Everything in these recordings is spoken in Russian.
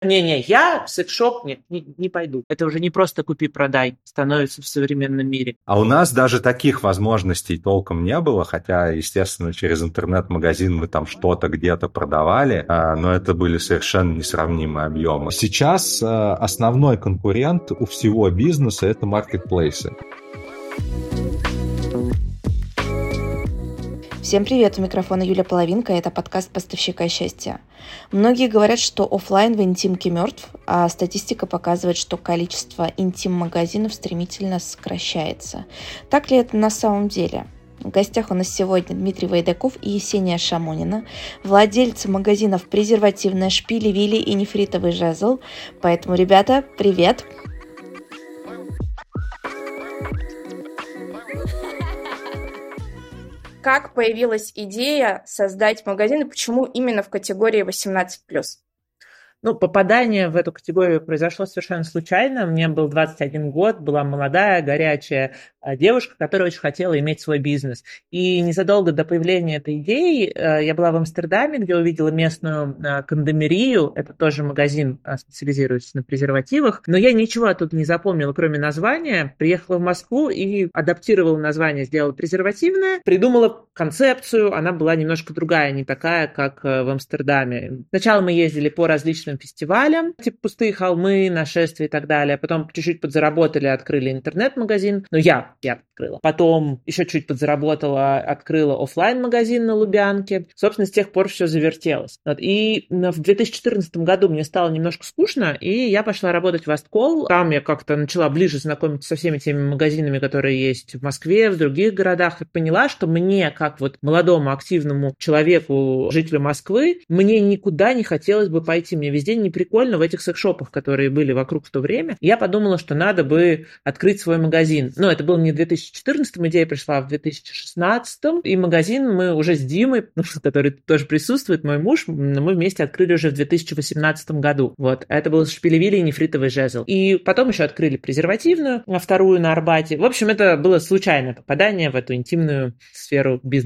Не-не, я в секс-шоп нет, не, не пойду. Это уже не просто купи-продай становится в современном мире. А у нас даже таких возможностей толком не было, хотя, естественно, через интернет-магазин мы там что-то где-то продавали, а, но это были совершенно несравнимые объемы. Сейчас а, основной конкурент у всего бизнеса – это маркетплейсы. Всем привет, у микрофона Юля Половинка, это подкаст «Поставщика счастья». Многие говорят, что офлайн в интимке мертв, а статистика показывает, что количество интим-магазинов стремительно сокращается. Так ли это на самом деле? В гостях у нас сегодня Дмитрий Вайдаков и Есения Шамонина, владельцы магазинов «Презервативная шпили, вилли и нефритовый жезл». Поэтому, ребята, привет! Как появилась идея создать магазин и почему именно в категории 18+. Ну, попадание в эту категорию произошло совершенно случайно. Мне был 21 год, была молодая, горячая а, девушка, которая очень хотела иметь свой бизнес. И незадолго до появления этой идеи э, я была в Амстердаме, где увидела местную а, кондомерию. Это тоже магазин, специализирующийся на презервативах. Но я ничего оттуда не запомнила, кроме названия. Приехала в Москву и адаптировала название, сделала презервативное. Придумала концепцию. Она была немножко другая, не такая, как э, в Амстердаме. Сначала мы ездили по различным фестивалям, типа «Пустые холмы», «Нашествия» и так далее. Потом чуть-чуть подзаработали, открыли интернет-магазин. Ну, я, я открыла. Потом еще чуть подзаработала, открыла офлайн магазин на Лубянке. Собственно, с тех пор все завертелось. Вот. И в 2014 году мне стало немножко скучно, и я пошла работать в Асткол. Там я как-то начала ближе знакомиться со всеми теми магазинами, которые есть в Москве, в других городах, и поняла, что мне, как вот молодому активному человеку, жителю Москвы, мне никуда не хотелось бы пойти. Мне везде не прикольно в этих секшопах, которые были вокруг в то время. Я подумала, что надо бы открыть свой магазин. Но это было не в 2014, идея пришла в 2016, и магазин мы уже с Димой, который тоже присутствует, мой муж, мы вместе открыли уже в 2018 году. Вот, это был шпилевили и нефритовый жезл. И потом еще открыли презервативную, а вторую на Арбате. В общем, это было случайное попадание в эту интимную сферу бизнеса.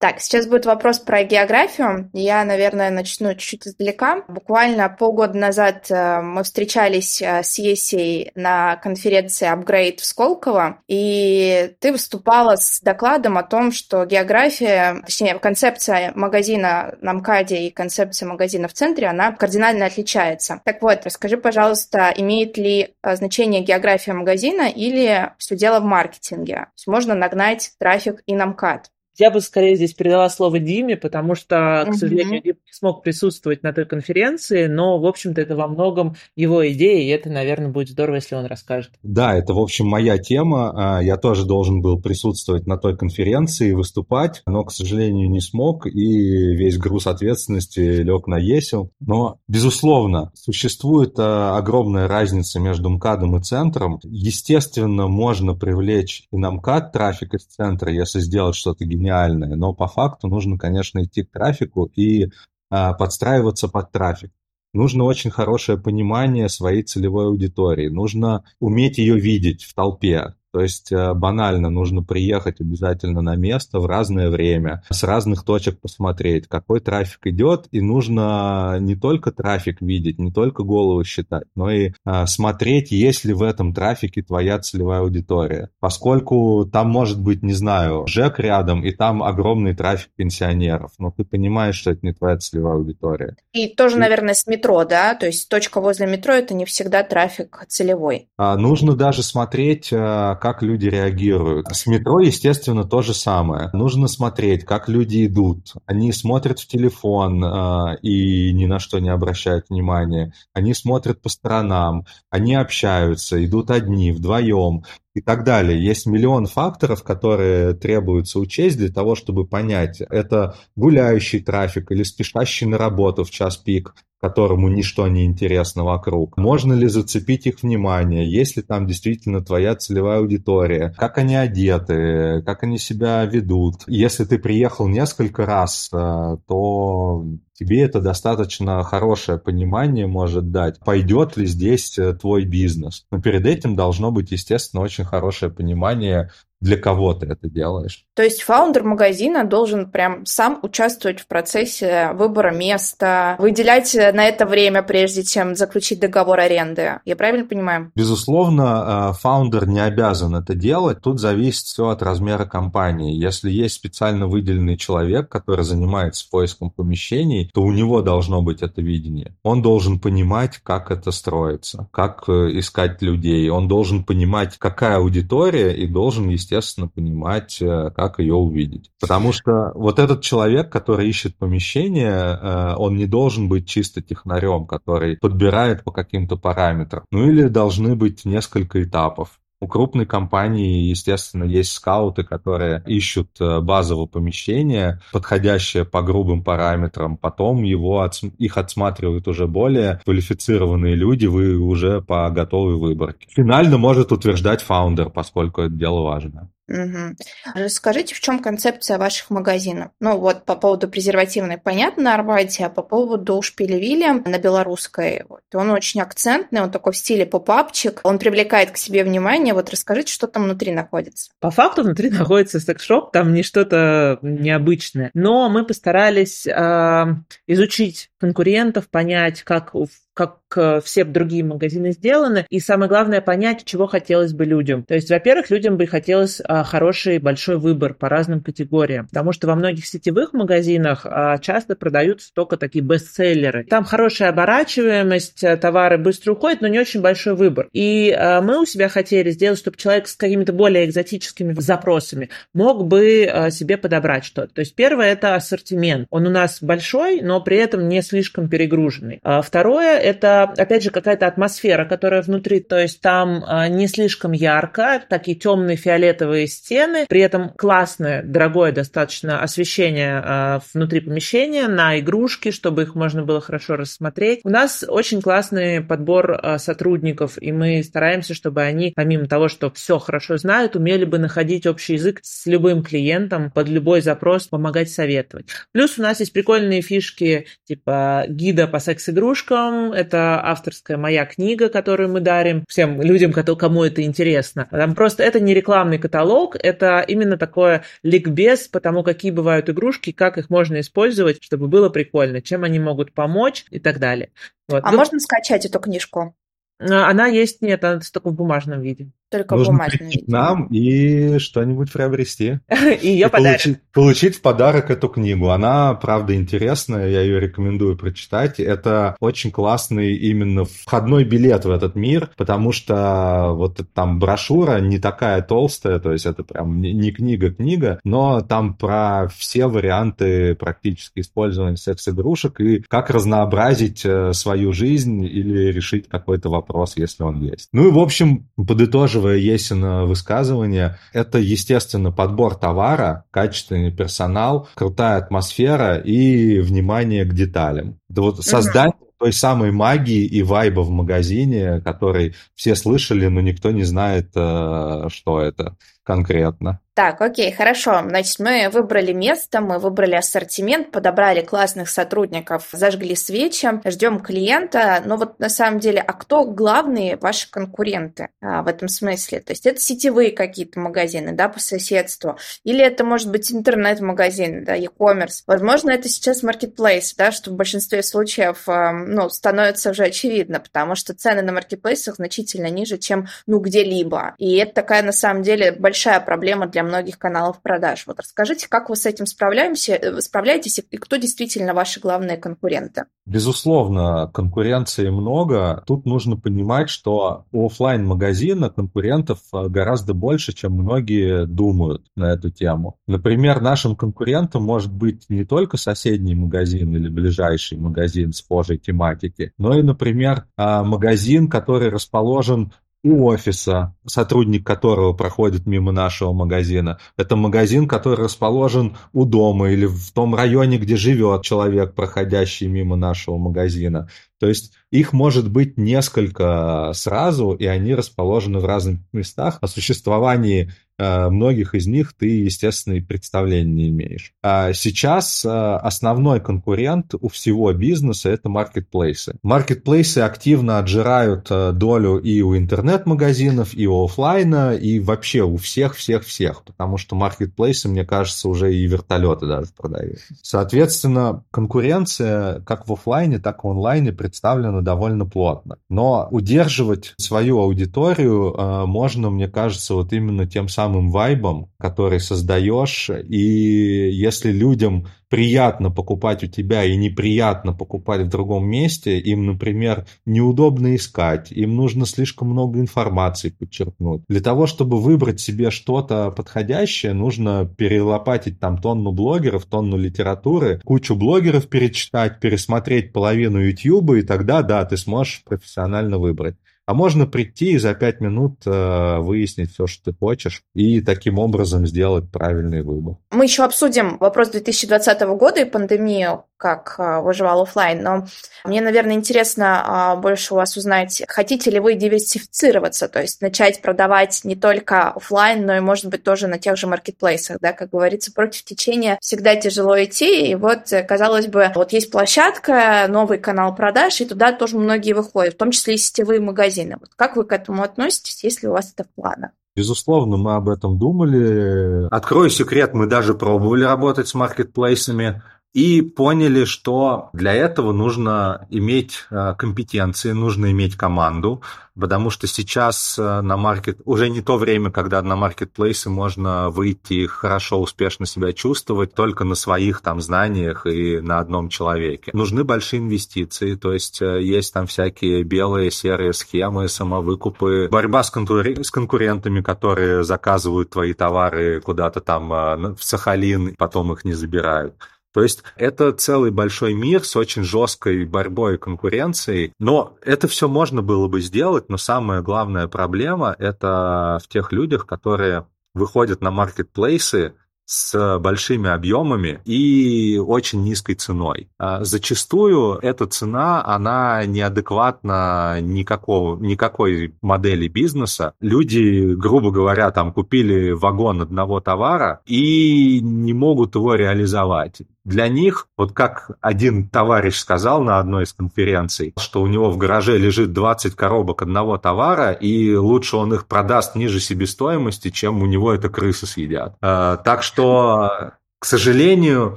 Так, сейчас будет вопрос про географию. Я, наверное, начну чуть-чуть издалека. Буквально полгода назад э, мы встречались э, с Есей на конференции Upgrade в Сколково, и ты выступала с докладом о том, что география, точнее, концепция магазина на МКАДе и концепция магазина в центре, она кардинально отличается. Так вот, расскажи, пожалуйста, имеет ли э, значение география магазина или все дело в маркетинге? Можно нагнать трафик и на МКАД? Я бы скорее здесь передала слово Диме, потому что, к сожалению, Дим не смог присутствовать на той конференции, но, в общем-то, это во многом его идея, и это, наверное, будет здорово, если он расскажет. Да, это, в общем, моя тема. А, я тоже должен был присутствовать на той конференции, выступать, но, к сожалению, не смог, и весь груз ответственности лег на Есел. Но, безусловно, существует а, огромная разница между МКАДом и центром. Естественно, можно привлечь и на МКАД трафик из центра, если сделать что-то гениальное, гениальное, но по факту нужно, конечно, идти к трафику и а, подстраиваться под трафик. Нужно очень хорошее понимание своей целевой аудитории, нужно уметь ее видеть в толпе. То есть э, банально нужно приехать обязательно на место в разное время, с разных точек посмотреть, какой трафик идет, и нужно не только трафик видеть, не только голову считать, но и а, смотреть, есть ли в этом трафике твоя целевая аудитория. Поскольку там может быть, не знаю, ЖЭК рядом, и там огромный трафик пенсионеров, но ты понимаешь, что это не твоя целевая аудитория. И тоже, и... наверное, с метро, да? То есть точка возле метро – это не всегда трафик целевой. А, нужно даже смотреть, а, как люди реагируют. С метро, естественно, то же самое. Нужно смотреть, как люди идут. Они смотрят в телефон э, и ни на что не обращают внимания. Они смотрят по сторонам, они общаются, идут одни, вдвоем и так далее. Есть миллион факторов, которые требуется учесть для того, чтобы понять, это гуляющий трафик или спешащий на работу в час пик, которому ничто не интересно вокруг? Можно ли зацепить их внимание? Есть ли там действительно твоя целевая аудитория? Как они одеты? Как они себя ведут? Если ты приехал несколько раз, э, то тебе это достаточно хорошее понимание может дать, пойдет ли здесь э, твой бизнес. Но перед этим должно быть, естественно, очень хорошее понимание для кого ты это делаешь. То есть фаундер магазина должен прям сам участвовать в процессе выбора места, выделять на это время, прежде чем заключить договор аренды. Я правильно понимаю? Безусловно, э, фаундер не обязан это делать. Тут зависит все от размера компании. Если есть специально выделенный человек, который занимается поиском помещений, то у него должно быть это видение. Он должен понимать, как это строится, как э, искать людей. Он должен понимать, какая аудитория, и должен, естественно, понимать, э, как ее увидеть. Потому что вот этот человек, который ищет помещение, он не должен быть чисто технарем, который подбирает по каким-то параметрам. Ну или должны быть несколько этапов. У крупной компании, естественно, есть скауты, которые ищут э, базовое помещение, подходящее по грубым параметрам. Потом его, их отсматривают уже более квалифицированные люди, вы уже по готовой выборке. Финально может утверждать фаундер, поскольку это дело важное. Угу. Расскажите, в чем концепция ваших магазинов? Ну вот по поводу презервативной понятно на Арбате, а по поводу Шпилевиля на белорусской, вот, он очень акцентный, он такой в стиле поп-апчик, он привлекает к себе внимание. Вот расскажите, что там внутри находится. По факту внутри находится секс-шоп, там не что-то необычное. Но мы постарались э, изучить конкурентов, понять, как как э, все другие магазины сделаны, и самое главное понять, чего хотелось бы людям. То есть, во-первых, людям бы хотелось а, хороший большой выбор по разным категориям, потому что во многих сетевых магазинах а, часто продаются только такие бестселлеры. Там хорошая оборачиваемость, э, товары быстро уходят, но не очень большой выбор. И а, мы у себя хотели сделать, чтобы человек с какими-то более экзотическими запросами мог бы себе подобрать что-то. То есть, первое – это ассортимент. Он у нас большой, но при этом не слишком перегруженный. Второе это, опять же, какая-то атмосфера, которая внутри, то есть там а, не слишком ярко, такие темные фиолетовые стены, при этом классное, дорогое достаточно освещение а, внутри помещения на игрушки, чтобы их можно было хорошо рассмотреть. У нас очень классный подбор а, сотрудников, и мы стараемся, чтобы они, помимо того, что все хорошо знают, умели бы находить общий язык с любым клиентом, под любой запрос помогать советовать. Плюс у нас есть прикольные фишки, типа гида по секс-игрушкам, это авторская моя книга, которую мы дарим всем людям, кому это интересно. Там просто это не рекламный каталог, это именно такое ликбез по тому, какие бывают игрушки, как их можно использовать, чтобы было прикольно, чем они могут помочь и так далее. Вот. А ну, можно скачать эту книжку? Она есть, нет, она только в бумажном виде. Только Нужно бумажный. к нам и что-нибудь приобрести. И ее получить, получить в подарок эту книгу. Она, правда, интересная, я ее рекомендую прочитать. Это очень классный именно входной билет в этот мир, потому что вот там брошюра не такая толстая, то есть это прям не книга-книга, но там про все варианты практически использования секс-игрушек и как разнообразить э, свою жизнь или решить какой-то вопрос, если он есть. Ну и, в общем, подытожив поддерживая Есина высказывание, это, естественно, подбор товара, качественный персонал, крутая атмосфера и внимание к деталям. Это вот создание той самой магии и вайба в магазине, который все слышали, но никто не знает, э, что это конкретно. Так, окей, хорошо. Значит, мы выбрали место, мы выбрали ассортимент, подобрали классных сотрудников, зажгли свечи, ждем клиента. Но вот на самом деле, а кто главные ваши конкуренты а, в этом смысле? То есть это сетевые какие-то магазины, да, по соседству, или это может быть интернет-магазин, да, e-commerce. Возможно, это сейчас marketplace, да, что в большинстве случаев, а, ну, становится уже очевидно, потому что цены на маркетплейсах значительно ниже, чем, ну, где-либо. И это такая, на самом деле, большая проблема для многих каналов продаж. Вот расскажите, как вы с этим справляемся, э, справляетесь и кто действительно ваши главные конкуренты? Безусловно, конкуренции много. Тут нужно понимать, что у офлайн магазина конкурентов э, гораздо больше, чем многие думают на эту тему. Например, нашим конкурентом может быть не только соседний магазин или ближайший магазин схожей тематики, но и, например, а, магазин, который расположен у офиса, сотрудник которого проходит мимо нашего магазина. Это магазин, который расположен у дома или в том районе, где живет человек, проходящий мимо нашего магазина. То есть их может быть несколько сразу, и они расположены в разных местах. О существовании многих из них ты, естественно, и представления не имеешь. А сейчас э, основной конкурент у всего бизнеса – это маркетплейсы. Маркетплейсы активно отжирают э, долю и у интернет-магазинов, и у офлайна, и вообще у всех-всех-всех, потому что маркетплейсы, мне кажется, уже и вертолеты даже продают. Соответственно, конкуренция как в офлайне, так и в онлайне представлена довольно плотно. Но удерживать свою аудиторию можно, мне кажется, вот именно тем самым самым вайбом, который создаешь. И если людям приятно покупать у тебя и неприятно покупать в другом месте, им, например, неудобно искать, им нужно слишком много информации подчеркнуть. Для того, чтобы выбрать себе что-то подходящее, нужно перелопатить там тонну блогеров, тонну литературы, кучу блогеров перечитать, пересмотреть половину YouTube, и тогда, да, ты сможешь профессионально выбрать. А можно прийти и за пять минут э, выяснить все, что ты хочешь, и таким образом сделать правильный выбор. Мы еще обсудим вопрос 2020 года и пандемию, как э, выживал офлайн. Но мне, наверное, интересно э, больше у вас узнать, хотите ли вы диверсифицироваться, то есть начать продавать не только офлайн, но и, может быть, тоже на тех же маркетплейсах, да, как говорится, против течения всегда тяжело идти. И вот, э, казалось бы, вот есть площадка, новый канал продаж, и туда тоже многие выходят, в том числе и сетевые магазины магазины. Вот как вы к этому относитесь, если у вас это в планах? Безусловно, мы об этом думали. Открою секрет, мы даже пробовали работать с маркетплейсами и поняли, что для этого нужно иметь э, компетенции, нужно иметь команду, потому что сейчас э, на маркет уже не то время, когда на маркетплейсы можно выйти хорошо, успешно себя чувствовать только на своих там знаниях и на одном человеке. Нужны большие инвестиции, то есть э, есть там всякие белые, серые схемы, самовыкупы, борьба с, конкур... с конкурентами, которые заказывают твои товары куда-то там в Сахалин, потом их не забирают. То есть это целый большой мир с очень жесткой борьбой и конкуренцией. Но это все можно было бы сделать, но самая главная проблема это в тех людях, которые выходят на маркетплейсы с большими объемами и очень низкой ценой. А зачастую эта цена, она неадекватна никакого, никакой модели бизнеса. Люди, грубо говоря, там купили вагон одного товара и не могут его реализовать. Для них, вот как один товарищ сказал на одной из конференций, что у него в гараже лежит 20 коробок одного товара, и лучше он их продаст ниже себестоимости, чем у него это крысы съедят. А, так что, к сожалению,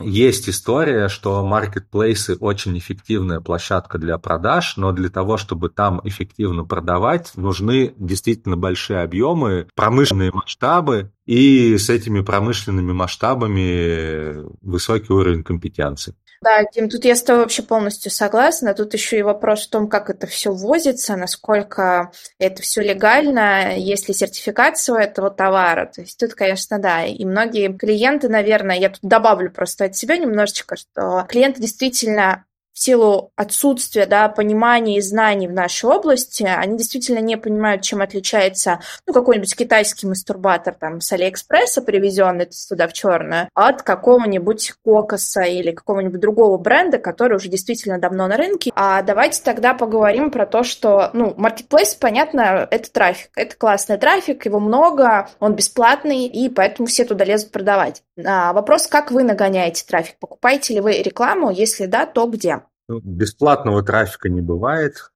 есть история, что маркетплейсы очень эффективная площадка для продаж, но для того, чтобы там эффективно продавать, нужны действительно большие объемы, промышленные масштабы, и с этими промышленными масштабами высокий уровень компетенции. Да, Дим, тут я с тобой вообще полностью согласна. Тут еще и вопрос в том, как это все возится, насколько это все легально, есть ли сертификация у этого товара. То есть тут, конечно, да. И многие клиенты, наверное, я тут добавлю просто от себя немножечко, что клиенты действительно в силу отсутствия да, понимания и знаний в нашей области, они действительно не понимают, чем отличается ну, какой-нибудь китайский мастурбатор там, с Алиэкспресса, привезенный туда в черную, от какого-нибудь кокоса или какого-нибудь другого бренда, который уже действительно давно на рынке. А давайте тогда поговорим про то, что, ну, маркетплейс, понятно, это трафик. Это классный трафик, его много, он бесплатный, и поэтому все туда лезут продавать. А вопрос, как вы нагоняете трафик? Покупаете ли вы рекламу? Если да, то где? Бесплатного трафика не бывает,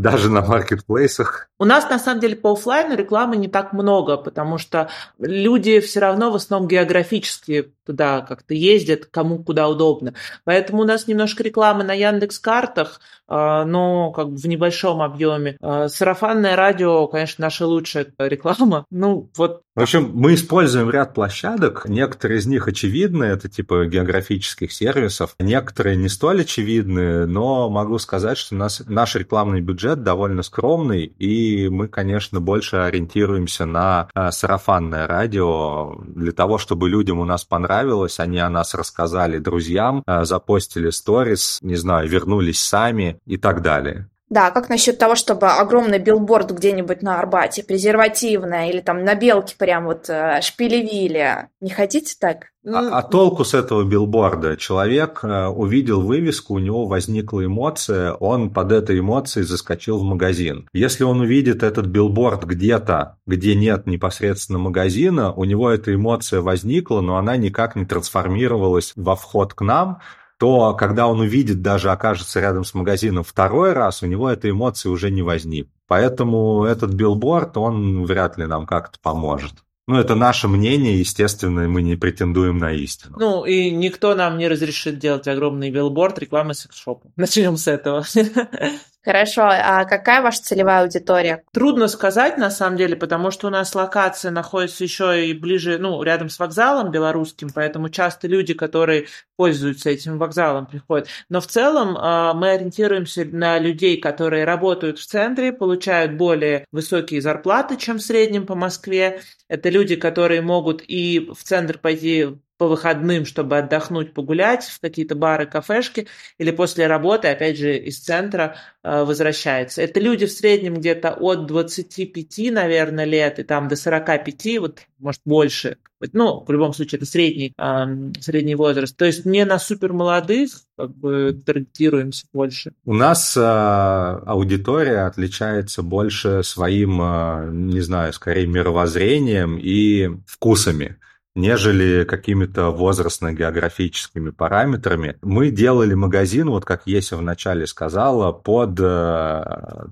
даже на маркетплейсах. У нас, на самом деле, по офлайну рекламы не так много, потому что люди все равно в основном географически туда как-то ездят, кому куда удобно. Поэтому у нас немножко рекламы на Яндекс-картах, а, но как бы в небольшом объеме. А, сарафанное радио, конечно, наша лучшая реклама. Ну, вот. В общем, мы используем ряд площадок. Некоторые из них очевидны, это типа географических сервисов. Некоторые не столь очевидны, но могу сказать, что у нас, наш рекламный бюджет довольно скромный, и мы, конечно, больше ориентируемся на а, сарафанное радио для того, чтобы людям у нас понравилось, они о нас рассказали друзьям, запостили сторис, не знаю, вернулись сами, и так далее. Да, как насчет того, чтобы огромный билборд где-нибудь на Арбате, презервативное, или там на Белке прям вот э, шпилевили? Не хотите так? А, а толку с этого билборда? Человек э, увидел вывеску, у него возникла эмоция, он под этой эмоцией заскочил в магазин. Если он увидит этот билборд где-то, где нет непосредственно магазина, у него эта эмоция возникла, но она никак не трансформировалась во вход к нам, то когда он увидит, даже окажется рядом с магазином второй раз, у него этой эмоции уже не возникнет. Поэтому этот билборд, он вряд ли нам как-то поможет. Ну, это наше мнение, естественно, мы не претендуем на истину. Ну, и никто нам не разрешит делать огромный билборд рекламы секс-шопа. Начнем с этого. Хорошо, а какая ваша целевая аудитория? Трудно сказать, на самом деле, потому что у нас локация находится еще и ближе, ну, рядом с вокзалом белорусским, поэтому часто люди, которые пользуются этим вокзалом, приходят. Но в целом а, мы ориентируемся на людей, которые работают в центре, получают более высокие зарплаты, чем в среднем по Москве. Это люди, которые могут и в центр пойти по выходным, чтобы отдохнуть, погулять в какие-то бары, кафешки, или после работы, опять же, из центра э, возвращается. Это люди в среднем где-то от 25, наверное, лет, и там до 45, вот, может, больше. Ну, в любом случае, это средний, э, средний возраст. То есть не на супер молодых, как бы, таргетируемся больше. У нас э, аудитория отличается больше своим, э, не знаю, скорее мировоззрением и вкусами нежели какими-то возрастно-географическими параметрами. Мы делали магазин, вот как Еся вначале сказала, под э,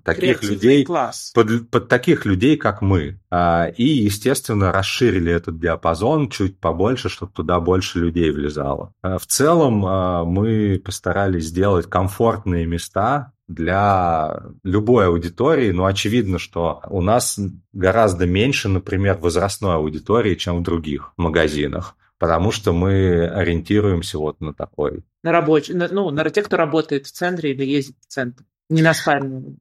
таких людей, класс. Под, под таких людей, как мы. А, и, естественно, расширили этот диапазон чуть побольше, чтобы туда больше людей влезало. А, в целом а, мы постарались сделать комфортные места, для любой аудитории, но очевидно, что у нас гораздо меньше, например, возрастной аудитории, чем в других магазинах потому что мы ориентируемся вот на такой. На рабочий, ну, на тех, кто работает в центре или ездит в центр, не на спальню.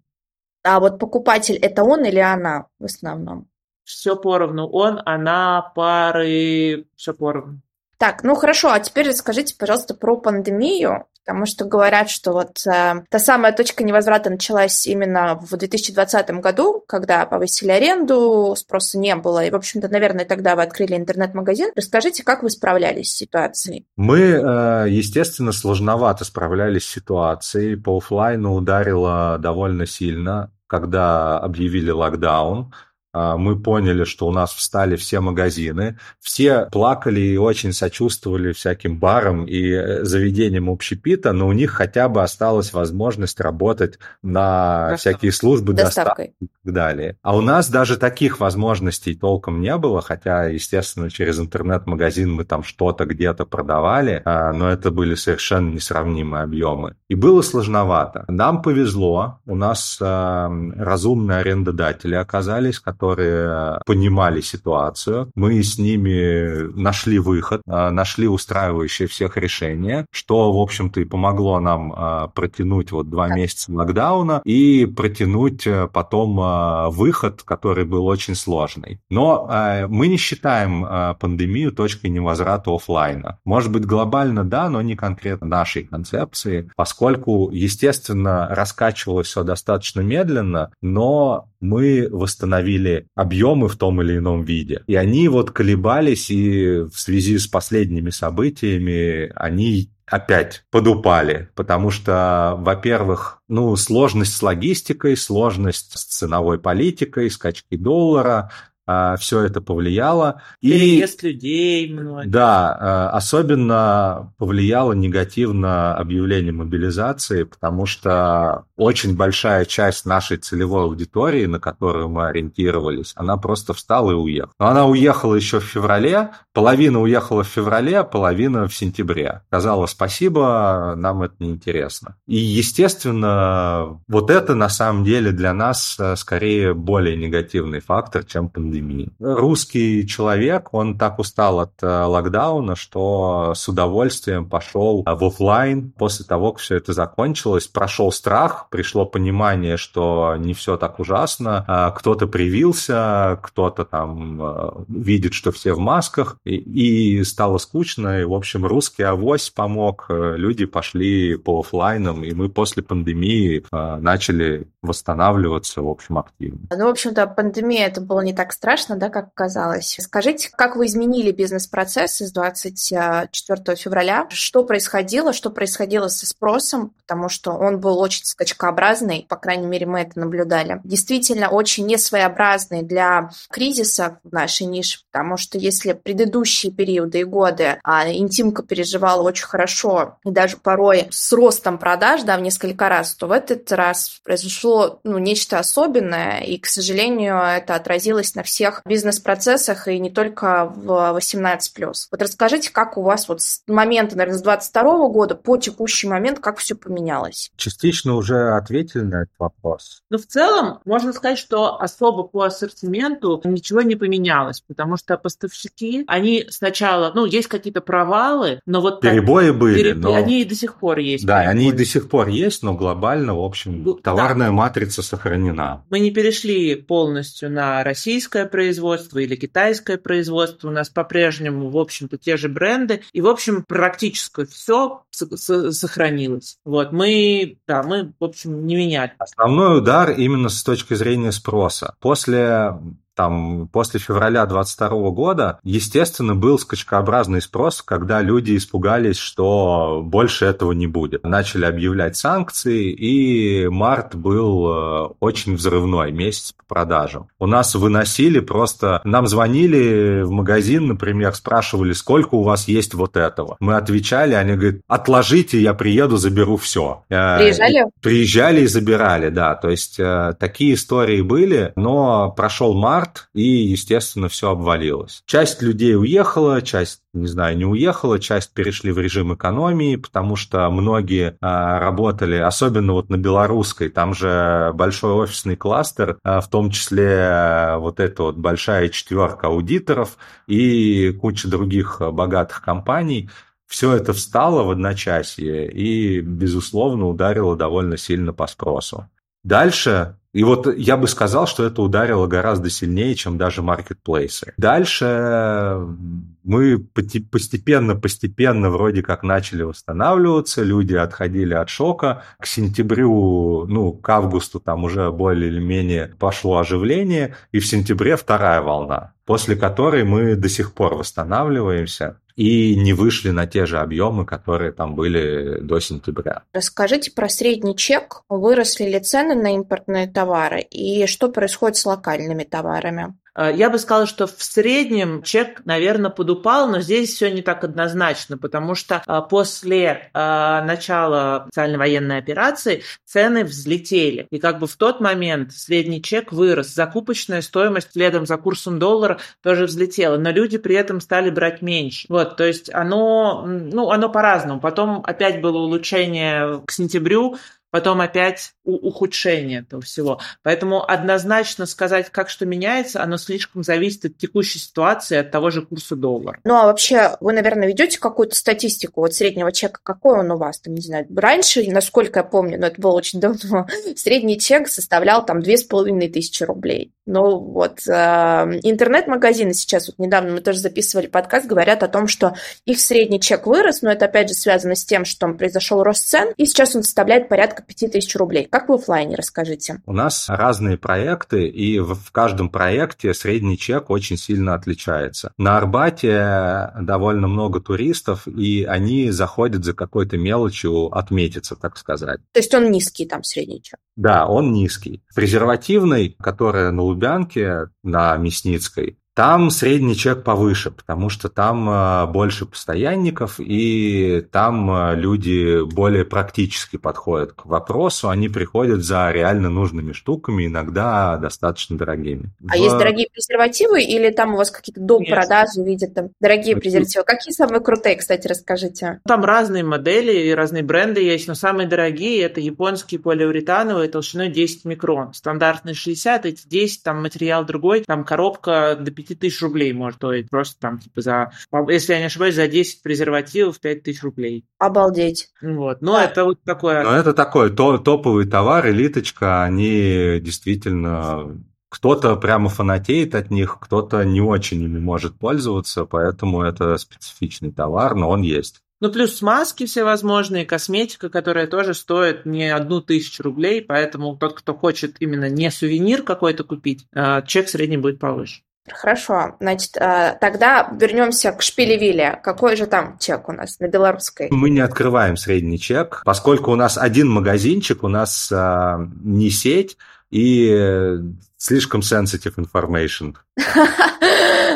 А вот покупатель это он или она в основном? Все поровну. Он, она, пары, все поровну. Так, ну хорошо, а теперь расскажите, пожалуйста, про пандемию потому что говорят, что вот э, та самая точка невозврата началась именно в 2020 году, когда повысили аренду, спроса не было, и, в общем-то, наверное, тогда вы открыли интернет-магазин. Расскажите, как вы справлялись с ситуацией? Мы, э, естественно, сложновато справлялись с ситуацией. По офлайну ударило довольно сильно, когда объявили локдаун. А, мы поняли, что у нас встали все магазины, все плакали и очень сочувствовали всяким барам и э, заведениям общепита, но у них хотя бы осталась возможность работать на Доставка. всякие службы доставки и так далее. А у нас даже таких возможностей толком не было, хотя, естественно, через интернет-магазин мы там что-то где-то продавали, а, но это были совершенно несравнимые объемы. И было сложновато. Нам повезло, у нас разумные арендодатели оказались, которые которые понимали ситуацию. Мы с ними нашли выход, а, нашли устраивающее всех решение, что, в общем-то, и помогло нам а, протянуть вот два месяца локдауна и протянуть э, потом выход, который был очень сложный. Но мы не считаем пандемию точкой невозврата офлайна. Может быть, глобально да, но не конкретно нашей концепции, поскольку, естественно, раскачивалось все достаточно медленно, но мы восстановили объемы в том или ином виде. И они вот колебались, и в связи с последними событиями они опять подупали, потому что, во-первых, ну, сложность с логистикой, сложность с ценовой политикой, скачки доллара, все это повлияло. Переезд и, людей многих. Да, а, особенно повлияло негативно объявление мобилизации, потому что очень большая часть нашей целевой аудитории, на которую мы ориентировались, она просто встала и уехала. Но она уехала еще в феврале, половина уехала в феврале, половина в сентябре. Сказала спасибо, нам это неинтересно. И, естественно, вот это на самом деле для нас э, скорее более негативный фактор, чем пандемия пандемии. Русский человек, он так устал от э, локдауна, что с удовольствием пошел в офлайн после того, как все это закончилось. Прошел страх, пришло понимание, что не все так ужасно. А кто-то привился, кто-то там э, видит, что все в масках, и, стало скучно. И, в общем, русский авось помог. Люди пошли по офлайнам, и мы после пандемии начали восстанавливаться, в общем, активно. Ну, в общем-то, пандемия это было не так страшно, да, как казалось. Скажите, как вы изменили бизнес-процесс с 24 февраля? Что происходило? Что происходило со спросом? Потому что он был очень скачкообразный, по крайней мере, мы это наблюдали. Действительно, очень несвоеобразный для кризиса в нашей нише, потому что если предыдущие периоды и годы а, интимка переживала очень хорошо, и даже порой с ростом продаж, да, в несколько раз, то в этот раз произошло ну, нечто особенное, и, к сожалению, это отразилось на всех бизнес-процессах и не только в 18+. Вот расскажите, как у вас вот с момента, наверное, с 22 года по текущий момент, как все поменялось? Частично уже ответили на этот вопрос. Ну, в целом, можно сказать, что особо по ассортименту ничего не поменялось, потому что поставщики, они сначала, ну, есть какие-то провалы, но вот... Перебои так, были, переб... но... Они и до сих пор есть. Да, перебои. они и до сих пор есть, но глобально, в общем, ну, товарная да. матрица сохранена. Мы не перешли полностью на российское производство или китайское производство. У нас по-прежнему, в общем-то, те же бренды. И, в общем, практически все сохранилось. Вот, мы, да, мы, в общем, не меняли. Основной удар именно с точки зрения спроса. После там после февраля 22 года, естественно, был скачкообразный спрос, когда люди испугались, что больше этого не будет. Начали объявлять санкции, и март был э, очень взрывной месяц по продажам. У нас выносили просто... Нам звонили в магазин, например, спрашивали, сколько у вас есть вот этого. Мы отвечали, они говорят, отложите, я приеду, заберу все. Э, приезжали? Приезжали и забирали, да. То есть э, такие истории были, но прошел март, март, и, естественно, все обвалилось. Часть людей уехала, часть, не знаю, не уехала, часть перешли в режим экономии, потому что многие а, работали, особенно вот на белорусской, там же большой офисный кластер, а, в том числе а, вот эта вот большая четверка аудиторов и куча других богатых компаний, все это встало в одночасье и, безусловно, ударило довольно сильно по спросу. Дальше и вот я бы сказал, что это ударило гораздо сильнее, чем даже маркетплейсы. Дальше мы постепенно-постепенно вроде как начали восстанавливаться, люди отходили от шока. К сентябрю, ну, к августу там уже более или менее пошло оживление, и в сентябре вторая волна, после которой мы до сих пор восстанавливаемся и не вышли на те же объемы, которые там были до сентября. Расскажите про средний чек. Выросли ли цены на импортные товары и что происходит с локальными товарами? Э, я бы сказала, что в среднем чек, наверное, подупал, но здесь все не так однозначно, потому что э, после э, начала специальной военной операции цены взлетели. И как бы в тот момент средний чек вырос, закупочная стоимость следом за курсом доллара тоже взлетела, но люди при этом стали брать меньше. Вот, то есть оно, ну, оно по-разному. Потом опять было улучшение к сентябрю, потом опять ухудшение этого всего. Поэтому однозначно сказать, как что меняется, оно слишком зависит от текущей ситуации, от того же курса доллара. Ну а вообще вы, наверное, ведете какую-то статистику вот среднего чека, какой он у вас, там, не знаю, раньше, насколько я помню, но это было очень давно, средний чек составлял там две с половиной тысячи рублей. Ну вот, э, интернет-магазины сейчас, вот недавно мы тоже записывали подкаст, говорят о том, что их средний чек вырос, но это опять же связано с тем, что произошел рост цен, и сейчас он составляет порядка 5000 рублей. Как в офлайне, расскажите? У нас разные проекты, и в, в каждом проекте средний чек очень сильно отличается. На Арбате довольно много туристов, и они заходят за какой-то мелочью отметиться, так сказать. То есть он низкий там средний чек? Да, он низкий. Презервативный, который на Лубянке, на Мясницкой, Там средний чек повыше, потому что там э, больше постоянников, и там э, люди более практически подходят к вопросу. Они приходят за реально нужными штуками, иногда достаточно дорогими. А в... есть дорогие презервативы или там у вас какие-то доп. продажи видят там дорогие презервативы? Какие самые крутые, кстати, расскажите? Там разные модели и разные бренды есть, но самые дорогие это японские полиуретановые толщиной 10 микрон. Стандартные 60, эти 10, там материал другой, там коробка до 5 тысяч рублей может стоить. Просто там, типа, за, если я не ошибаюсь, за 10 презервативов 5 тысяч рублей. Обалдеть. Вот. Но да. это вот такое... Но это такой то, топовый товар, элиточка, они действительно кто-то прямо фанатеет от них, кто-то не очень ими может пользоваться, поэтому это специфичный товар, но он есть. Ну, плюс маски всевозможные, косметика, которая тоже стоит не одну тысячу рублей, поэтому тот, кто хочет именно не сувенир какой-то купить, а, чек средний будет повыше. Хорошо, значит, а, тогда вернемся к Шпилевиле. Какой же там чек у нас на белорусской? Мы не открываем средний чек, поскольку у нас один магазинчик, у нас а, не сеть, и слишком sensitive information.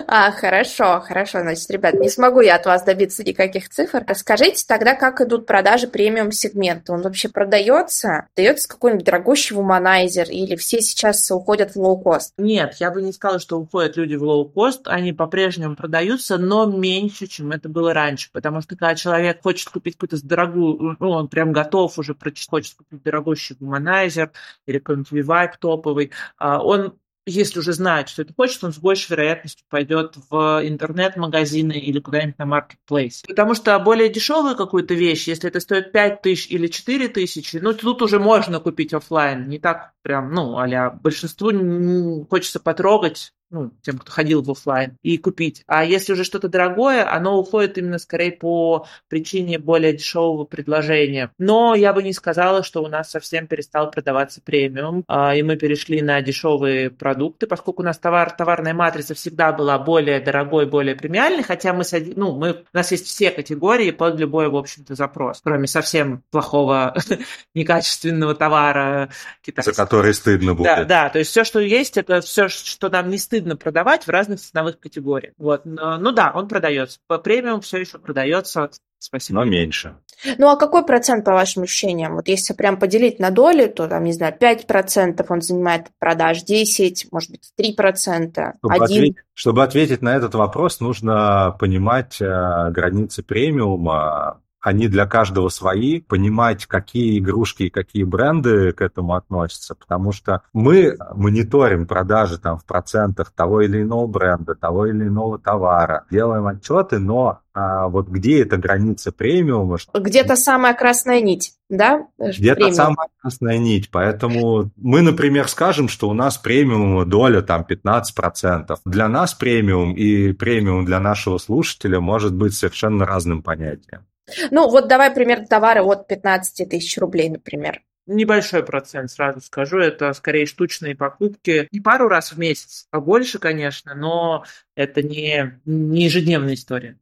А, хорошо, хорошо. Значит, ребят, не смогу я от вас добиться никаких цифр. Расскажите тогда, как идут продажи премиум-сегмента? Он вообще продается? Дается какой-нибудь дорогущий Womanizer? Или все сейчас уходят в лоу-кост? Нет, я бы не сказала, что уходят люди в лоу-кост. Они по-прежнему продаются, но меньше, чем это было раньше. Потому что когда человек хочет купить какую-то дорогую, ну, он прям готов уже, хочет купить дорогущий вуманайзер или какой-нибудь вивайп топовый, а, он если уже знает, что это хочет, он с большей вероятностью пойдет в интернет-магазины или куда-нибудь на маркетплейс. Потому что более дешевую какую-то вещь, если это стоит 5 тысяч или 4 тысячи, ну, тут уже можно купить офлайн. Не так прям, ну, а большинству хочется потрогать, ну, тем, кто ходил в офлайн, и купить. А если уже что-то дорогое, оно уходит именно скорее по причине более дешевого предложения. Но я бы не сказала, что у нас совсем перестал продаваться премиум, а, и мы перешли на дешевые продукты, поскольку у нас товар, товарная матрица всегда была более дорогой, более премиальной, хотя мы, ну, мы, у нас есть все категории под любой, в общем-то, запрос, кроме совсем плохого, некачественного товара китайского. За который стыдно будет. Да, да, то есть все, что есть, это все, что нам не стыдно стыдно продавать в разных ценовых категориях. Вот. Ну да, он продается. По премиум все еще продается. Спасибо. Но меньше. Ну а какой процент, по вашим ощущениям? Вот если прям поделить на доли, то там, не знаю, 5% он занимает продаж, 10, может быть, 3%, чтобы 1%. Ответить, чтобы ответить на этот вопрос, нужно понимать э, границы премиума, они для каждого свои, понимать, какие игрушки и какие бренды к этому относятся, потому что мы мониторим продажи там в процентах того или иного бренда, того или иного товара, делаем отчеты, но а вот где эта граница премиума? Где-то самая красная нить, да? Где-то самая красная нить, поэтому мы, например, скажем, что у нас премиум доля там 15%. Для нас премиум и премиум для нашего слушателя может быть совершенно разным понятием. Ну, вот давай пример товара от 15 тысяч рублей, например. Небольшой процент, сразу скажу, это скорее штучные покупки. Не пару раз в месяц, а больше, конечно, но это не, не ежедневная история.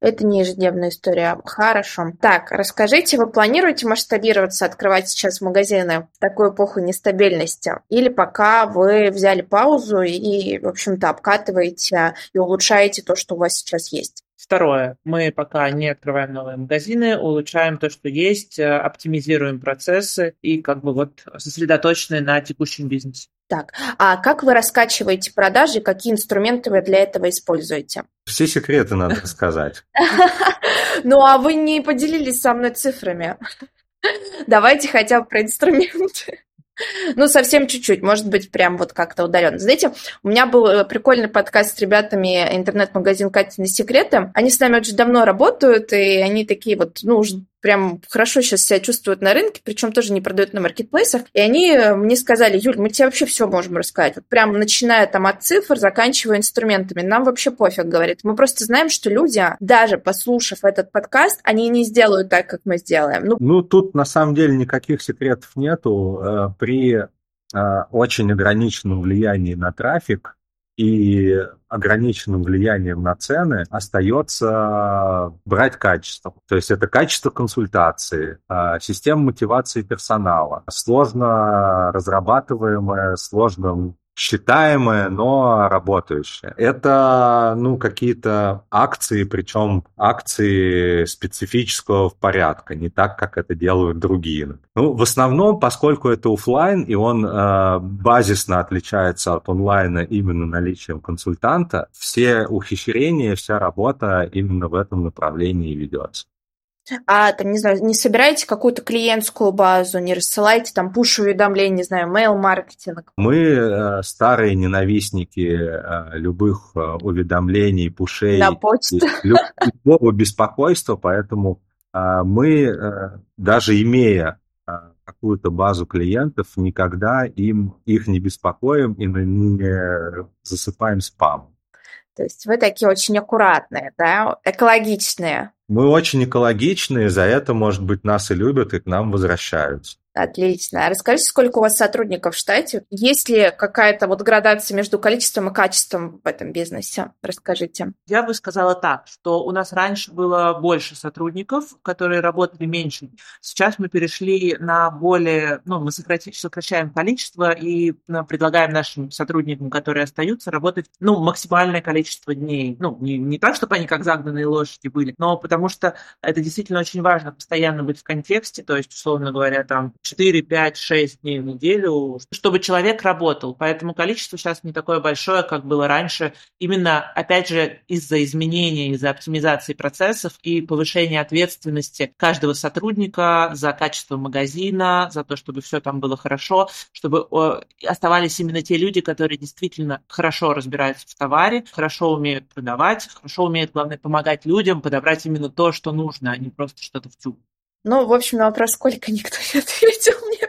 Это не ежедневная история. Хорошо. Так, расскажите, вы планируете масштабироваться, открывать сейчас магазины в такую эпоху нестабильности? Или пока вы взяли паузу и, в общем-то, обкатываете и улучшаете то, что у вас сейчас есть? Второе. Мы пока не открываем новые магазины, улучшаем то, что есть, э, оптимизируем процессы и как бы вот сосредоточены на текущем бизнесе. Так, а как вы раскачиваете продажи, какие инструменты вы для этого используете? Все секреты надо рассказать. Ну, а вы не поделились со мной цифрами. Давайте хотя бы про инструменты. Ну, совсем чуть-чуть, может быть, прям вот как-то удаленно. Знаете, у меня был э, прикольный подкаст с ребятами интернет-магазин Катины секреты. Они с нами очень давно работают, и они такие вот, ну, уже прям хорошо сейчас себя чувствуют на рынке, причем тоже не продают на маркетплейсах. И они э, мне сказали, Юль, мы тебе вообще все можем рассказать. Вот прям начиная там от цифр, заканчивая инструментами. Нам вообще пофиг, говорит. Мы просто знаем, что люди, даже послушав этот подкаст, они не сделают так, как мы сделаем. Ну, ну тут на самом деле никаких секретов нету. Э, при э, очень ограниченном влиянии на трафик и ограниченным влиянием на цены остается брать качество. То есть это качество консультации, а, система мотивации персонала, сложно разрабатываемая, сложно считаемое, но работающее. Это, ну, какие-то акции, причем акции специфического порядка, не так, как это делают другие. Ну, в основном, поскольку это офлайн и он э, базисно отличается от онлайна именно наличием консультанта, все ухищрения, вся работа именно в этом направлении ведется. А, там, не знаю, не собираете какую-то клиентскую базу, не рассылаете там пуш-уведомления, не знаю, mail-маркетинг? Мы э, старые ненавистники э, любых э, уведомлений, пушей. На почту. Любого беспокойства, поэтому мы, даже имея какую-то базу клиентов, никогда им их не беспокоим и не засыпаем спам. То есть вы такие очень аккуратные, да, экологичные. Мы очень экологичные, за это, может быть, нас и любят, и к нам возвращаются. Отлично. А расскажите, сколько у вас сотрудников в штате? Есть ли какая-то вот градация между количеством и качеством в этом бизнесе? Расскажите. Я бы сказала так, что у нас раньше было больше сотрудников, которые работали меньше. Сейчас мы перешли на более, ну, мы сокращаем количество и ну, предлагаем нашим сотрудникам, которые остаются, работать, ну, максимальное количество дней. Ну, не, не так, чтобы они как загнанные лошади были, но потому что это действительно очень важно постоянно быть в контексте, то есть, условно говоря, там 4, 5, 6 дней в неделю, чтобы человек работал. Поэтому количество сейчас не такое большое, как было раньше. Именно, опять же, из-за изменения, из-за оптимизации процессов и повышения ответственности каждого сотрудника за качество магазина, за то, чтобы все там было хорошо, чтобы оставались именно те люди, которые действительно хорошо разбираются в товаре, хорошо умеют продавать, хорошо умеют, главное, помогать людям подобрать именно то, что нужно, а не просто что-то в тюб. Ну, в общем, на вопрос сколько никто не ответил мне.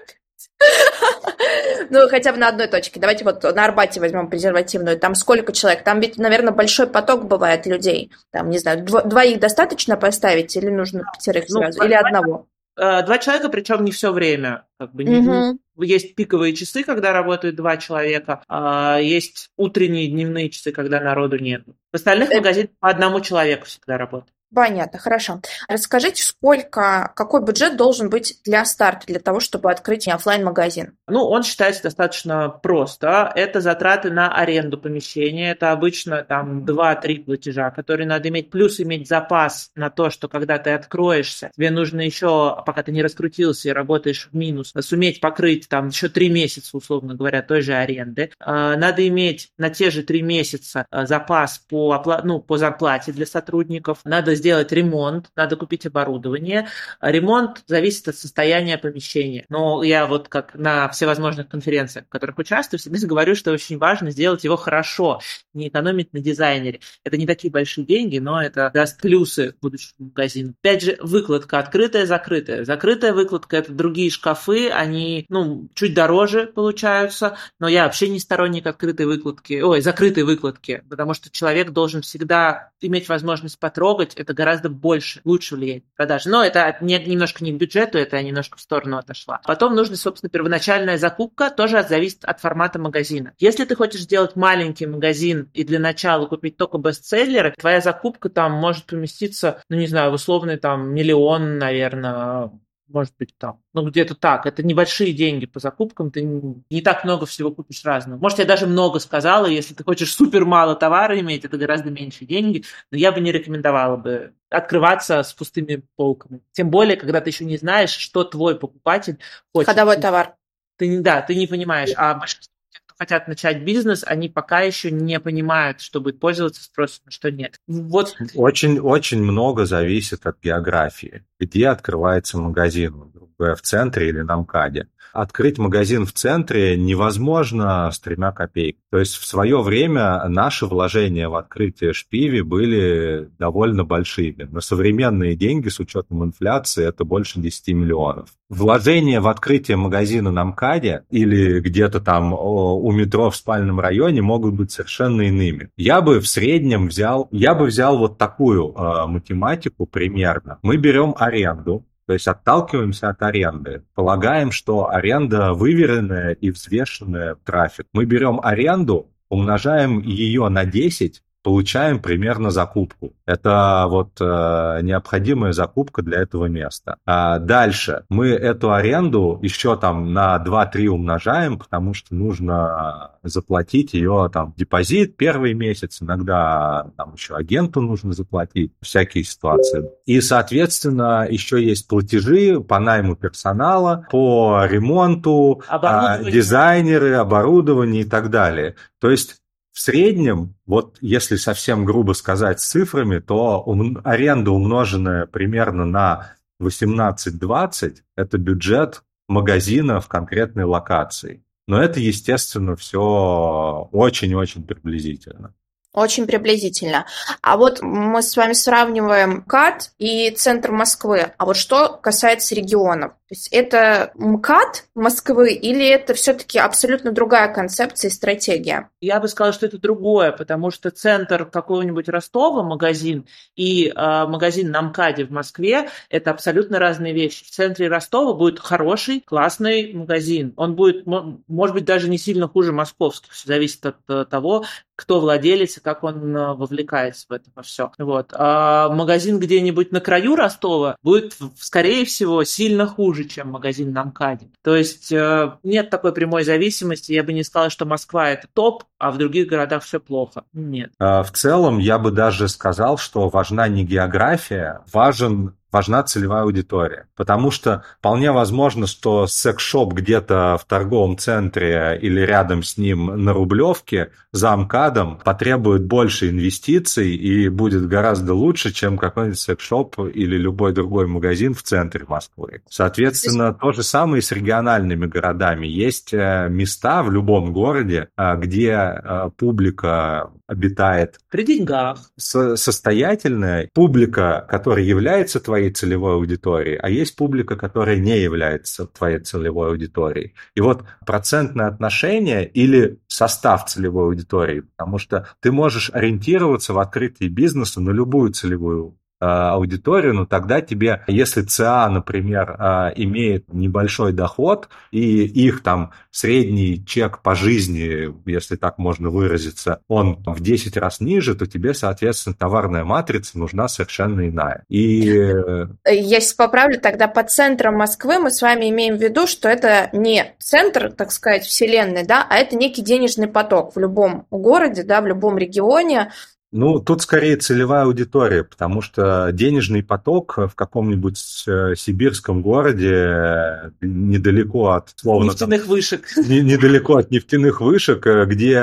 Ну, хотя бы на одной точке. Давайте вот на Арбате возьмем презервативную. Там сколько человек? Там ведь, наверное, большой поток бывает людей. Там, не знаю, двоих достаточно поставить или нужно пятерых ну, сразу? Или одного? Э, два человека, причем не все время. Как бы не, угу. Есть пиковые часы, когда работают два человека, а есть утренние дневные часы, когда народу нет. В остальных э, магазинах по одному человеку всегда работает. Понятно, хорошо. Расскажите, сколько, какой бюджет должен быть для старта, для того, чтобы открыть офлайн магазин Ну, он считается достаточно просто. Это затраты на аренду помещения. Это обычно там 2-3 платежа, которые надо иметь. Плюс иметь запас на то, что когда ты откроешься, тебе нужно еще, пока ты не раскрутился и работаешь в минус, суметь покрыть там еще 3 месяца, условно говоря, той же аренды. А, надо иметь на те же 3 месяца а, запас по, опла- ну, по зарплате для сотрудников. Надо сделать ремонт, надо купить оборудование. Ремонт зависит от состояния помещения. Но я вот как на всевозможных конференциях, в которых участвую, всегда говорю, что очень важно сделать его хорошо, не экономить на дизайнере. Это не такие большие деньги, но это даст плюсы будущему магазину. Опять же, выкладка открытая, закрытая. Закрытая выкладка – это другие шкафы, они, ну, чуть дороже получаются, но я вообще не сторонник открытой выкладки, ой, закрытой выкладки, потому что человек должен всегда иметь возможность потрогать, это гораздо больше, лучше влияет на продажи. Но это не, немножко не к бюджету, это немножко в сторону отошла. Потом нужна, собственно, первоначальная закупка, тоже зависит от формата магазина. Если ты хочешь сделать маленький магазин и для начала купить только бестселлеры, твоя закупка там может поместиться, ну не знаю, в условный там миллион, наверное, может быть, там, ну, где-то так. Это небольшие деньги по закупкам, ты не так много всего купишь разного. Может, я даже много сказала, если ты хочешь супер мало товара иметь, это гораздо меньше деньги, но я бы не рекомендовала бы открываться с пустыми полками. Тем более, когда ты еще не знаешь, что твой покупатель хочет. Ходовой товар. Ты, да, ты не понимаешь, а большинство хотят начать бизнес, они пока еще не понимают, что будет пользоваться спросом, а что нет. Вот. Очень-очень много зависит от географии, где открывается магазин, в центре или на МКАДе открыть магазин в центре невозможно с тремя копейками. То есть в свое время наши вложения в открытие Шпиви были довольно большими. На современные деньги с учетом инфляции это больше 10 миллионов. Вложения в открытие магазина на МКАДе или где-то там у метро в спальном районе могут быть совершенно иными. Я бы в среднем взял, я бы взял вот такую э, математику примерно. Мы берем аренду, то есть отталкиваемся от аренды. Полагаем, что аренда выверенная и взвешенная трафик. Мы берем аренду, умножаем ее на 10 получаем примерно закупку. Это вот э, необходимая закупка для этого места. А дальше мы эту аренду еще там на 2-3 умножаем, потому что нужно заплатить ее там депозит первый месяц, иногда там еще агенту нужно заплатить, всякие ситуации. И, соответственно, еще есть платежи по найму персонала, по ремонту, а, дизайнеры, оборудование и так далее. То есть в среднем, вот если совсем грубо сказать цифрами, то ум, аренда, умноженная примерно на 18-20, это бюджет магазина в конкретной локации. Но это, естественно, все очень-очень приблизительно. Очень приблизительно. А вот мы с вами сравниваем МКАД и центр Москвы. А вот что касается регионов? То есть это МКАД Москвы или это все-таки абсолютно другая концепция и стратегия? Я бы сказала, что это другое, потому что центр какого-нибудь Ростова, магазин, и э, магазин на МКАДе в Москве – это абсолютно разные вещи. В центре Ростова будет хороший, классный магазин. Он будет, может быть, даже не сильно хуже московских. Все зависит от э, того, кто владелец и как он э, вовлекается в это все. Вот. А магазин где-нибудь на краю Ростова будет, скорее всего, сильно хуже, чем магазин на МКАДе. То есть э, нет такой прямой зависимости. Я бы не сказала, что Москва это топ, а в других городах все плохо. Нет. А, в целом, я бы даже сказал, что важна не география, важен важна целевая аудитория. Потому что вполне возможно, что секс-шоп где-то в торговом центре или рядом с ним на Рублевке за МКАДом потребует больше инвестиций и будет гораздо лучше, чем какой-нибудь секс-шоп или любой другой магазин в центре Москвы. Соответственно, то же самое и с региональными городами. Есть э, места в любом городе, э, где э, публика обитает при деньгах, состоятельная публика, которая является твоей твоей целевой аудитории, а есть публика, которая не является твоей целевой аудиторией. И вот процентное отношение или состав целевой аудитории, потому что ты можешь ориентироваться в открытии бизнеса на любую целевую аудиторию, но тогда тебе, если ЦА, например, э, имеет небольшой доход, и их там средний чек по жизни, если так можно выразиться, он в 10 раз ниже, то тебе, соответственно, товарная матрица нужна совершенно иная. И... Э, Я сейчас поправлю, тогда по центрам Москвы мы с вами имеем в виду, что это не центр, так сказать, вселенной, да, а это некий денежный поток в любом городе, да, в любом регионе, ну, тут скорее целевая аудитория, потому что денежный поток в каком-нибудь э, сибирском городе э, недалеко от словно нефтяных там, вышек, не, недалеко от нефтяных вышек, э, где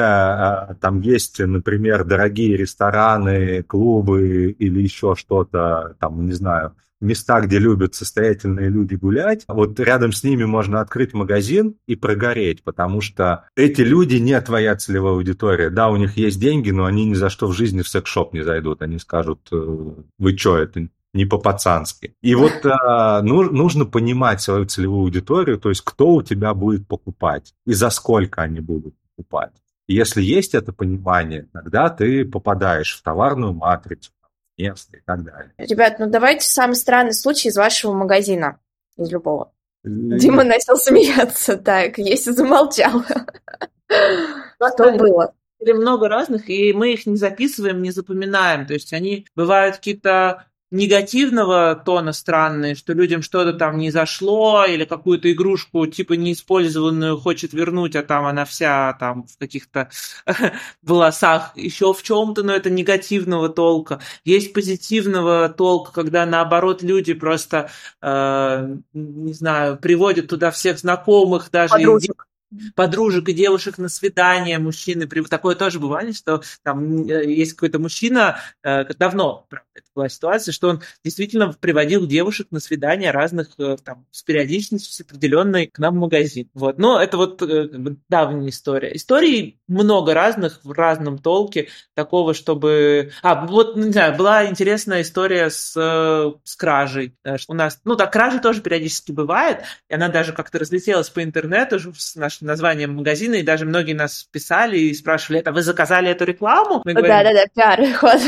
там есть, например, дорогие рестораны, клубы или еще что-то, там не знаю, места, где любят состоятельные люди гулять, вот рядом с ними можно открыть магазин и прогореть, потому что эти люди не твоя целевая аудитория. Да, у них есть деньги, но они ни за что в жизни в секс-шоп не зайдут. Они скажут, э, вы что, это не по-пацански. И вот э, нужно понимать свою целевую аудиторию, то есть кто у тебя будет покупать и за сколько они будут покупать. И если есть это понимание, тогда ты попадаешь в товарную матрицу, место и так далее. Ребят, ну давайте самый странный случай из вашего магазина, из любого. Дима начал смеяться. Так, если замолчал. Что было? Или много разных, и мы их не записываем, не запоминаем. То есть они бывают какие-то негативного тона странные, что людям что-то там не зашло, или какую-то игрушку типа неиспользованную хочет вернуть, а там она вся там в каких-то волосах, еще в чем-то, но это негативного толка. Есть позитивного толка, когда наоборот люди просто, э, не знаю, приводят туда всех знакомых, даже Подружек подружек и девушек на свидание, мужчины. Такое тоже бывало, что там э, есть какой-то мужчина, э, давно это была ситуация, что он действительно приводил девушек на свидания разных э, там с периодичностью определенной к нам в магазин. Вот. Но это вот как бы давняя история. Историй много разных в разном толке такого, чтобы... А, вот, не знаю, была интересная история с, с кражей. У нас, ну да, кражи тоже периодически бывает, и она даже как-то разлетелась по интернету с нашей названием магазина, и даже многие нас писали и спрашивали, это вы заказали эту рекламу? Да, да, да, пиар ход.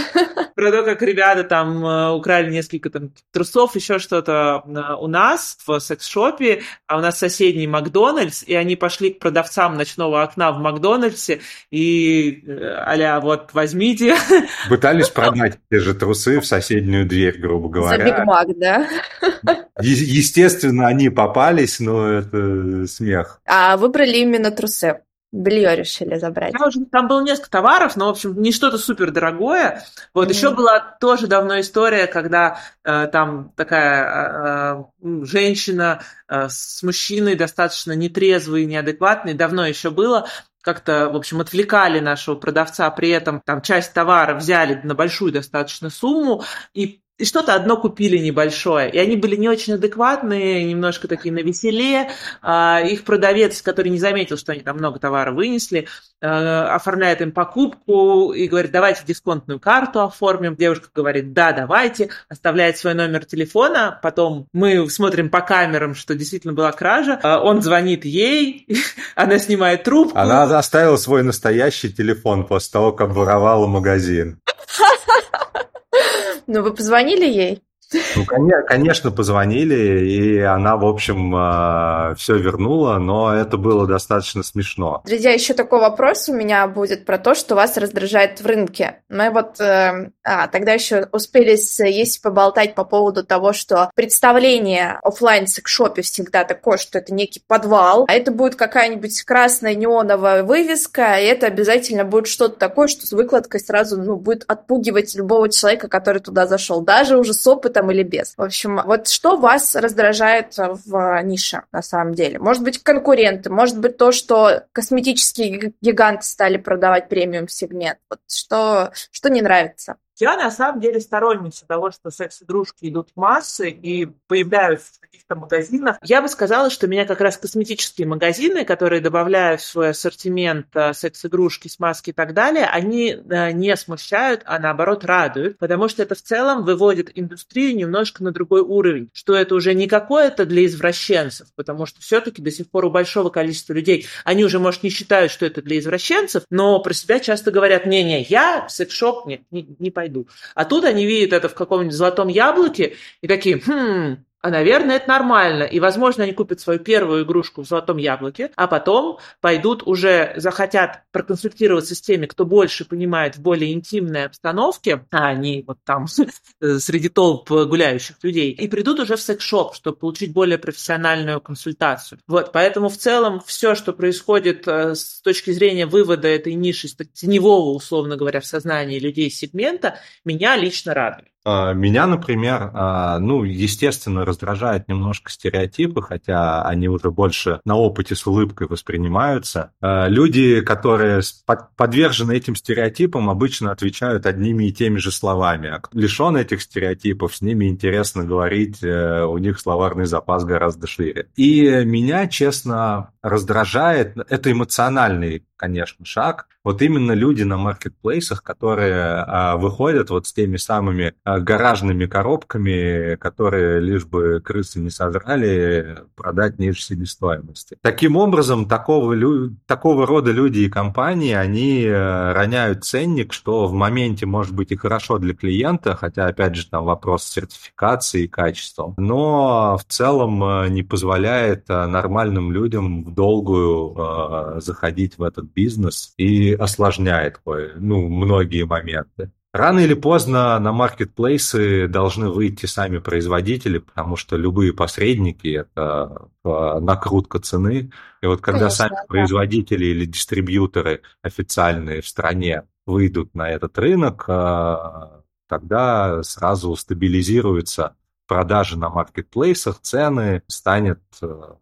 Про то, как ребята там э, украли несколько там трусов, еще что-то э, у нас в секс-шопе, а у нас соседний Макдональдс, и они пошли к продавцам ночного окна в Макдональдсе и а вот возьмите. Пытались продать те же трусы в соседнюю дверь, грубо говоря. За Биг Мак, да? Естественно, они попались, но это смех. А выбрали именно трусы? Белье решили забрать. Там было несколько товаров, но, в общем, не что-то супер дорогое. Вот mm-hmm. еще была тоже давно история, когда э, там такая э, э, женщина э, с мужчиной достаточно нетрезвый, неадекватный, давно еще было, как-то, в общем, отвлекали нашего продавца, при этом там часть товара взяли на большую достаточно сумму, и и что-то одно купили небольшое. И они были не очень адекватные, немножко такие на веселе. А, их продавец, который не заметил, что они там много товара вынесли, а, оформляет им покупку и говорит, давайте дисконтную карту оформим. Девушка говорит, да, давайте, оставляет свой номер телефона. Потом мы смотрим по камерам, что действительно была кража. А, он звонит ей, она снимает трубку. Она оставила свой настоящий телефон после того, как воровала магазин. Ну, вы позвонили ей? Ну, конечно, позвонили, и она, в общем, а, все вернула, но это было достаточно смешно. Друзья, еще такой вопрос у меня будет про то, что вас раздражает в рынке. Мы вот э, а, тогда еще успели есть поболтать по поводу того, что представление офлайн секшопе всегда такое, что это некий подвал, а это будет какая-нибудь красная неоновая вывеска, и это обязательно будет что-то такое, что с выкладкой сразу ну, будет отпугивать любого человека, который туда зашел, даже уже с опытом опытом или без. В общем, вот что вас раздражает в нише на самом деле? Может быть, конкуренты, может быть, то, что косметические гиганты стали продавать премиум-сегмент. Вот что, что не нравится? Я на самом деле сторонница того, что секс-игрушки идут в массы и появляются в каких-то магазинах. Я бы сказала, что меня как раз косметические магазины, которые добавляют в свой ассортимент э, секс-игрушки, смазки и так далее, они э, не смущают, а наоборот радуют, потому что это в целом выводит индустрию немножко на другой уровень, что это уже не какое-то для извращенцев, потому что все-таки до сих пор у большого количества людей, они уже, может, не считают, что это для извращенцев, но про себя часто говорят, не-не, я в секс-шоп не, не, не пойду пойду. А тут они видят это в каком-нибудь золотом яблоке и такие, хм, а, наверное, это нормально. И, возможно, они купят свою первую игрушку в золотом яблоке, а потом пойдут уже, захотят проконсультироваться с теми, кто больше понимает в более интимной обстановке, а не вот там среди толп гуляющих людей, и придут уже в секс-шоп, чтобы получить более профессиональную консультацию. Вот, поэтому в целом все, что происходит э, с точки зрения вывода этой ниши, теневого, условно говоря, в сознании людей сегмента, меня лично радует. А, меня, например, а, ну, естественно, раздражают немножко стереотипы, хотя они уже больше на опыте с улыбкой воспринимаются. А, люди, которые подвержены этим стереотипам, обычно отвечают одними и теми же словами. Лишен этих стереотипов, с ними интересно говорить, э, у них словарный запас гораздо шире. И меня, честно, раздражает, это эмоциональный конечно, шаг. Вот именно люди на маркетплейсах, которые выходят вот с теми самыми гаражными коробками, которые лишь бы крысы не сожрали, продать ниже себестоимости. Таким образом, такого, такого рода люди и компании, они а, роняют ценник, что в моменте может быть и хорошо для клиента, хотя, опять же, там вопрос сертификации и качества, но в целом а, не позволяет а, нормальным людям в долгую а, заходить в этот бизнес и осложняет ну, многие моменты. Рано или поздно на маркетплейсы должны выйти сами производители, потому что любые посредники – это э, накрутка цены. И вот когда Конечно, сами да. производители или дистрибьюторы официальные в стране выйдут на этот рынок, э, тогда сразу стабилизируются продажи на маркетплейсах, цены, станет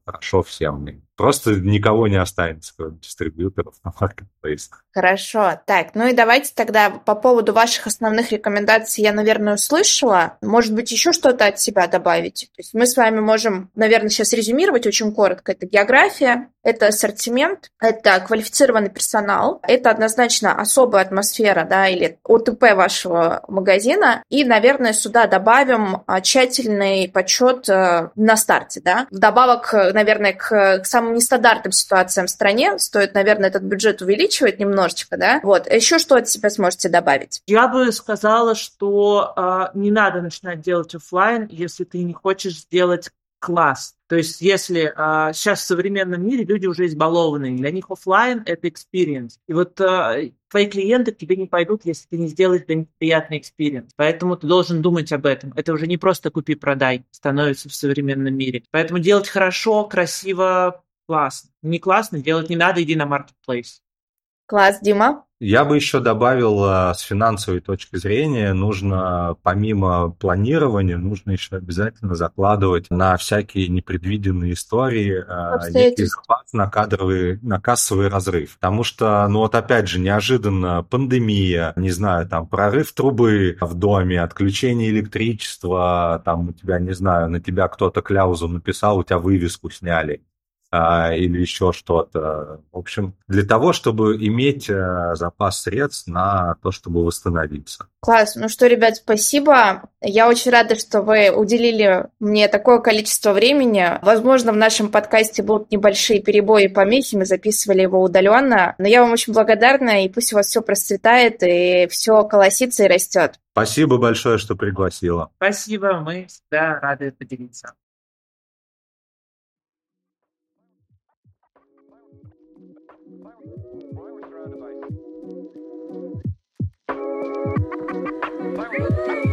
хорошо всем. Просто никого не останется, кроме дистрибьюторов на маркетплейсах. Хорошо. Так, ну и давайте тогда по поводу ваших основных рекомендаций я, наверное, услышала. Может быть, еще что-то от себя добавить? То есть мы с вами можем, наверное, сейчас резюмировать очень коротко. Это география, это ассортимент, это квалифицированный персонал, это однозначно особая атмосфера, да, или ОТП вашего магазина. И, наверное, сюда добавим а, тщательный подсчет э, на старте, да. Вдобавок вдобавок, наверное, к, к самым нестандартным ситуациям в стране стоит, наверное, этот бюджет увеличивать немножечко, да? Вот. Еще что от себя сможете добавить? Я бы сказала, что э, не надо начинать делать офлайн, если ты не хочешь сделать класс. То есть если а, сейчас в современном мире люди уже избалованы, для них офлайн это experience. И вот а, твои клиенты к тебе не пойдут, если ты не сделаешь для них приятный experience. Поэтому ты должен думать об этом. Это уже не просто купи-продай становится в современном мире. Поэтому делать хорошо, красиво, классно. Не классно, делать не надо, иди на marketplace. Класс, Дима. Я бы еще добавил, а, с финансовой точки зрения, нужно помимо планирования, нужно еще обязательно закладывать на всякие непредвиденные истории а, некий запас на кадровый, на кассовый разрыв. Потому что, ну вот опять же, неожиданно пандемия, не знаю, там прорыв трубы в доме, отключение электричества, там у тебя, не знаю, на тебя кто-то кляузу написал, у тебя вывеску сняли или еще что-то. В общем, для того, чтобы иметь а, запас средств на то, чтобы восстановиться. Класс. Ну что, ребят, спасибо. Я очень рада, что вы уделили мне такое количество времени. Возможно, в нашем подкасте будут небольшие перебои и помехи, мы записывали его удаленно. Но я вам очень благодарна, и пусть у вас все процветает, и все колосится и растет. Спасибо большое, что пригласила. Спасибо, мы всегда рады поделиться. Ooh.